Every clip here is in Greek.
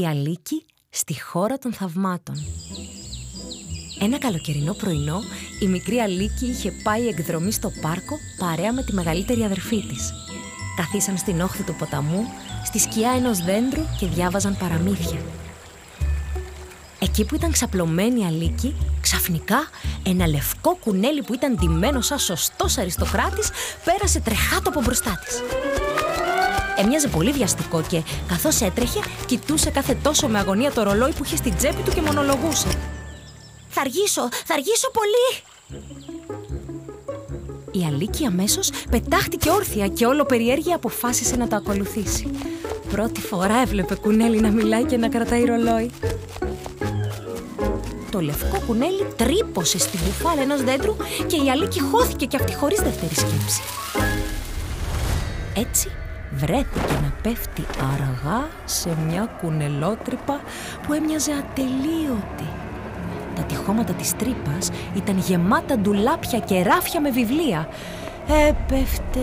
Η Αλίκη στη χώρα των θαυμάτων. Ένα καλοκαιρινό πρωινό, η μικρή Αλίκη είχε πάει εκδρομή στο πάρκο παρέα με τη μεγαλύτερη αδερφή της. Καθίσαν στην όχθη του ποταμού, στη σκιά ενός δέντρου και διάβαζαν παραμύθια. Εκεί που ήταν ξαπλωμένη η Αλίκη, ξαφνικά ένα λευκό κουνέλι που ήταν ντυμένο σαν σωστός αριστοκράτης πέρασε τρεχάτο από μπροστά της. Έμοιαζε πολύ βιαστικό και καθώς έτρεχε, κοιτούσε κάθε τόσο με αγωνία το ρολόι που είχε στην τσέπη του και μονολογούσε. «Θα αργήσω, θα αργήσω πολύ!» Η Αλίκη αμέσως πετάχτηκε όρθια και όλο περιέργεια αποφάσισε να το ακολουθήσει. Πρώτη φορά έβλεπε κουνέλι να μιλάει και να κρατάει ρολόι. Το λευκό κουνέλι τρύπωσε στην μπουφάλα ενός δέντρου και η Αλίκη χώθηκε και αυτή χωρίς δεύτερη σκέψη. Έτσι βρέθηκε να πέφτει αργά σε μια κουνελότρυπα που έμοιαζε ατελείωτη. Τα τυχώματα της τρύπας ήταν γεμάτα ντουλάπια και ράφια με βιβλία. Έπεφτε,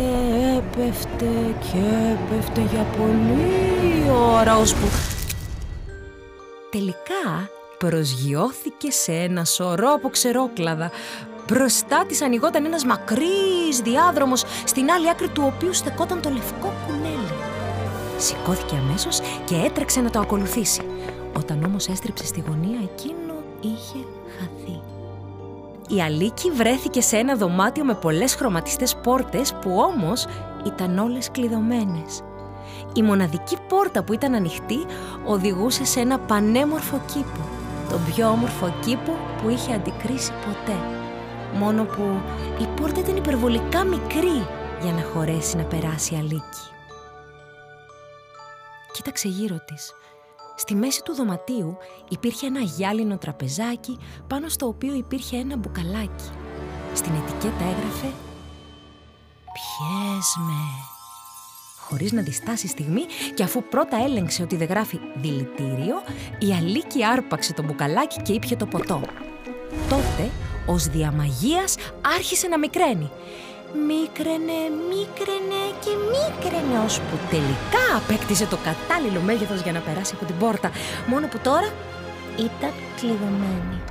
έπεφτε και έπεφτε για πολλή ώρα ώσπου... Τελικά προσγειώθηκε σε ένα σωρό από ξερόκλαδα Μπροστά της ανοιγόταν ένας μακρύς διάδρομος, στην άλλη άκρη του οποίου στεκόταν το λευκό κουνέλι. Σηκώθηκε αμέσως και έτρεξε να το ακολουθήσει. Όταν όμως έστριψε στη γωνία, εκείνο είχε χαθεί. Η Αλίκη βρέθηκε σε ένα δωμάτιο με πολλές χρωματιστές πόρτες που όμως ήταν όλες κλειδωμένες. Η μοναδική πόρτα που ήταν ανοιχτή οδηγούσε σε ένα πανέμορφο κήπο. Τον πιο όμορφο κήπο που είχε αντικρίσει ποτέ μόνο που η πόρτα ήταν υπερβολικά μικρή για να χωρέσει να περάσει αλίκη. Κοίταξε γύρω της. Στη μέση του δωματίου υπήρχε ένα γυάλινο τραπεζάκι πάνω στο οποίο υπήρχε ένα μπουκαλάκι. Στην ετικέτα έγραφε «Πιες με». Χωρίς να διστάσει στιγμή και αφού πρώτα έλεγξε ότι δεν γράφει δηλητήριο, η Αλίκη άρπαξε το μπουκαλάκι και ήπια το ποτό. Τότε ως διαμαγείας άρχισε να μικραίνει. Μίκραινε, μίκραινε και μίκραινε ώσπου τελικά απέκτησε το κατάλληλο μέγεθος για να περάσει από την πόρτα. Μόνο που τώρα ήταν κλειδωμένη.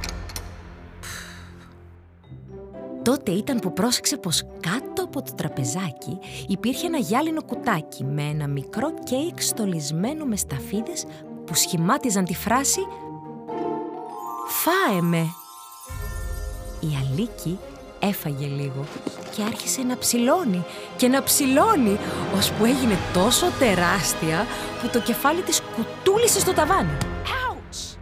Τότε ήταν που πρόσεξε πως κάτω από το τραπεζάκι υπήρχε ένα γυάλινο κουτάκι με ένα μικρό κέικ στολισμένο με σταφίδες που σχημάτιζαν τη φράση «Φάε με». Η Αλίκη έφαγε λίγο και άρχισε να ψηλώνει και να ψηλώνει ώσπου έγινε τόσο τεράστια που το κεφάλι της κουτούλησε στο ταβάνι. Ouch!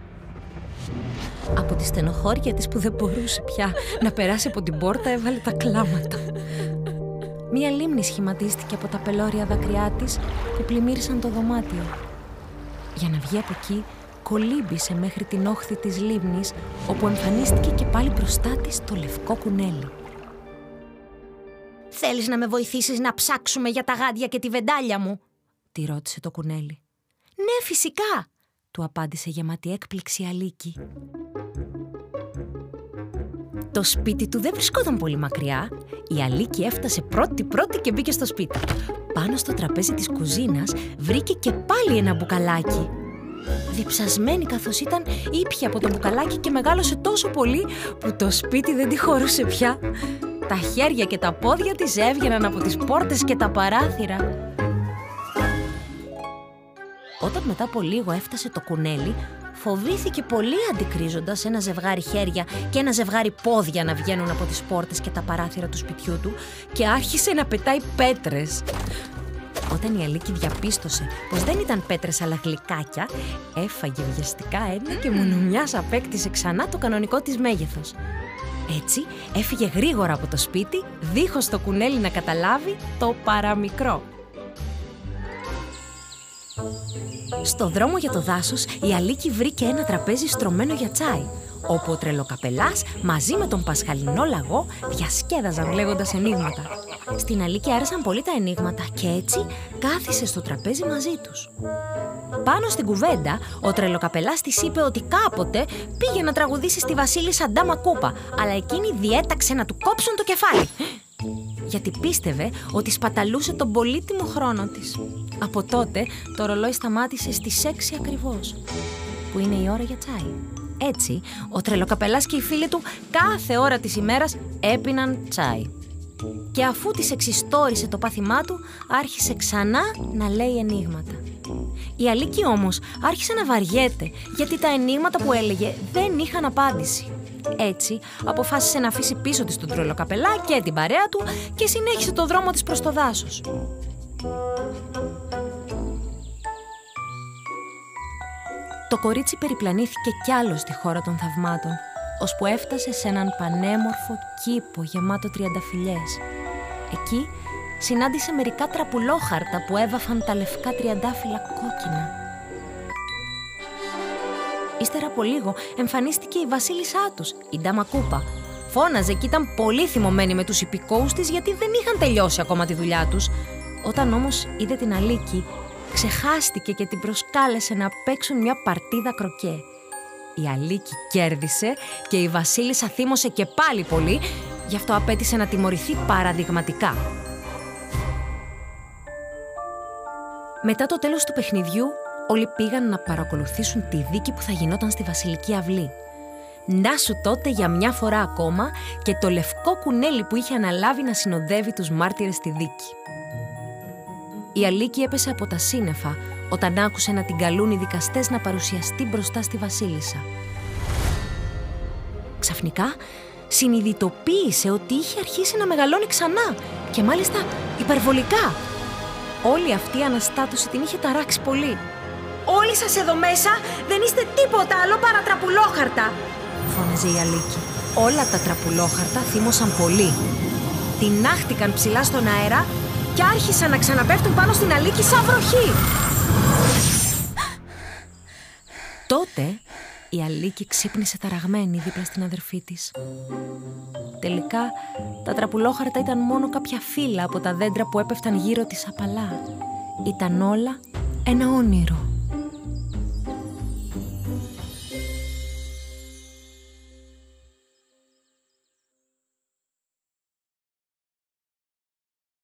Από τη στενοχώρια της που δεν μπορούσε πια να περάσει από την πόρτα έβαλε τα κλάματα. Μία λίμνη σχηματίστηκε από τα πελώρια δάκρυά της που πλημμύρισαν το δωμάτιο. Για να βγει από εκεί κολύμπησε μέχρι την όχθη της λίμνης, όπου εμφανίστηκε και πάλι μπροστά της το λευκό κουνέλι. «Θέλεις να με βοηθήσεις να ψάξουμε για τα γάντια και τη βεντάλια μου» τη ρώτησε το κουνέλι. «Ναι, φυσικά», του απάντησε γεμάτη έκπληξη Αλίκη. Το σπίτι του δεν βρισκόταν πολύ μακριά. Η Αλίκη έφτασε πρώτη-πρώτη και μπήκε στο σπίτι. Πάνω στο τραπέζι της κουζίνας βρήκε και πάλι ένα μπουκαλάκι Διψασμένη καθώς ήταν, ήπια από το μπουκαλάκι και μεγάλωσε τόσο πολύ που το σπίτι δεν τη χωρούσε πια. Τα χέρια και τα πόδια της έβγαιναν από τις πόρτες και τα παράθυρα. Όταν μετά από λίγο έφτασε το κουνέλι, φοβήθηκε πολύ αντικρίζοντας ένα ζευγάρι χέρια και ένα ζευγάρι πόδια να βγαίνουν από τις πόρτες και τα παράθυρα του σπιτιού του και άρχισε να πετάει πέτρες. Όταν η Αλίκη διαπίστωσε πως δεν ήταν πέτρες αλλά γλυκάκια, έφαγε βιαστικά ένα και μονομιάς απέκτησε ξανά το κανονικό της μέγεθος. Έτσι έφυγε γρήγορα από το σπίτι, δίχως το κουνέλι να καταλάβει το παραμικρό. Στο δρόμο για το δάσος, η Αλίκη βρήκε ένα τραπέζι στρωμένο για τσάι, όπου ο τρελοκαπελάς μαζί με τον Πασχαλινό λαγό διασκέδαζαν λέγοντας αινίγματα. Στην Αλίκη άρεσαν πολύ τα αινίγματα και έτσι κάθισε στο τραπέζι μαζί τους. Πάνω στην κουβέντα, ο τρελοκαπελάς της είπε ότι κάποτε πήγε να τραγουδήσει στη Βασίλισσα Ντάμα Κούπα, αλλά εκείνη διέταξε να του κόψουν το κεφάλι. Γιατί πίστευε ότι σπαταλούσε τον πολύτιμο χρόνο της. Από τότε το ρολόι σταμάτησε στις 6 ακριβώς, που είναι η ώρα για τσάι. Έτσι, ο τρελοκαπελάς και οι φίλοι του κάθε ώρα της ημέρας έπιναν τσάι. Και αφού της εξιστόρισε το πάθημά του, άρχισε ξανά να λέει ενίγματα. Η Αλίκη όμως άρχισε να βαριέται, γιατί τα ενίγματα που έλεγε δεν είχαν απάντηση. Έτσι, αποφάσισε να αφήσει πίσω της τον τρελοκαπελά και την παρέα του και συνέχισε το δρόμο της προς το δάσος. Το κορίτσι περιπλανήθηκε κι άλλο στη χώρα των θαυμάτων, ώσπου έφτασε σε έναν πανέμορφο κήπο γεμάτο τριανταφυλιές. Εκεί συνάντησε μερικά τραπουλόχαρτα που έβαφαν τα λευκά τριαντάφυλλα κόκκινα. Ύστερα από λίγο εμφανίστηκε η βασίλισσά τους, η Νταμακούπα. Φώναζε και ήταν πολύ θυμωμένη με τους υπηκόους της γιατί δεν είχαν τελειώσει ακόμα τη δουλειά τους. Όταν όμως είδε την Αλίκη, ξεχάστηκε και την προσκάλεσε να παίξουν μια παρτίδα κροκέ. Η Αλίκη κέρδισε και η Βασίλισσα θύμωσε και πάλι πολύ, γι' αυτό απέτησε να τιμωρηθεί παραδειγματικά. Μετά το τέλος του παιχνιδιού, όλοι πήγαν να παρακολουθήσουν τη δίκη που θα γινόταν στη Βασιλική Αυλή. Να σου τότε για μια φορά ακόμα και το λευκό κουνέλι που είχε αναλάβει να συνοδεύει τους μάρτυρες στη δίκη. Η Αλίκη έπεσε από τα σύννεφα όταν άκουσε να την καλούν οι δικαστές να παρουσιαστεί μπροστά στη Βασίλισσα. Ξαφνικά συνειδητοποίησε ότι είχε αρχίσει να μεγαλώνει ξανά και μάλιστα υπερβολικά. Όλη αυτή η αναστάτωση την είχε ταράξει πολύ. «Όλοι σας εδώ μέσα δεν είστε τίποτα άλλο παρά τραπουλόχαρτα», φώναζε η Αλίκη. Όλα τα τραπουλόχαρτα θύμωσαν πολύ. Τινάχτηκαν ψηλά στον αέρα και άρχισαν να ξαναπέφτουν πάνω στην Αλίκη σαν βροχή. Τότε η Αλίκη ξύπνησε ταραγμένη δίπλα στην αδερφή της. Τελικά τα τραπουλόχαρτα ήταν μόνο κάποια φύλλα από τα δέντρα που έπεφταν γύρω της απαλά. Ήταν όλα ένα όνειρο.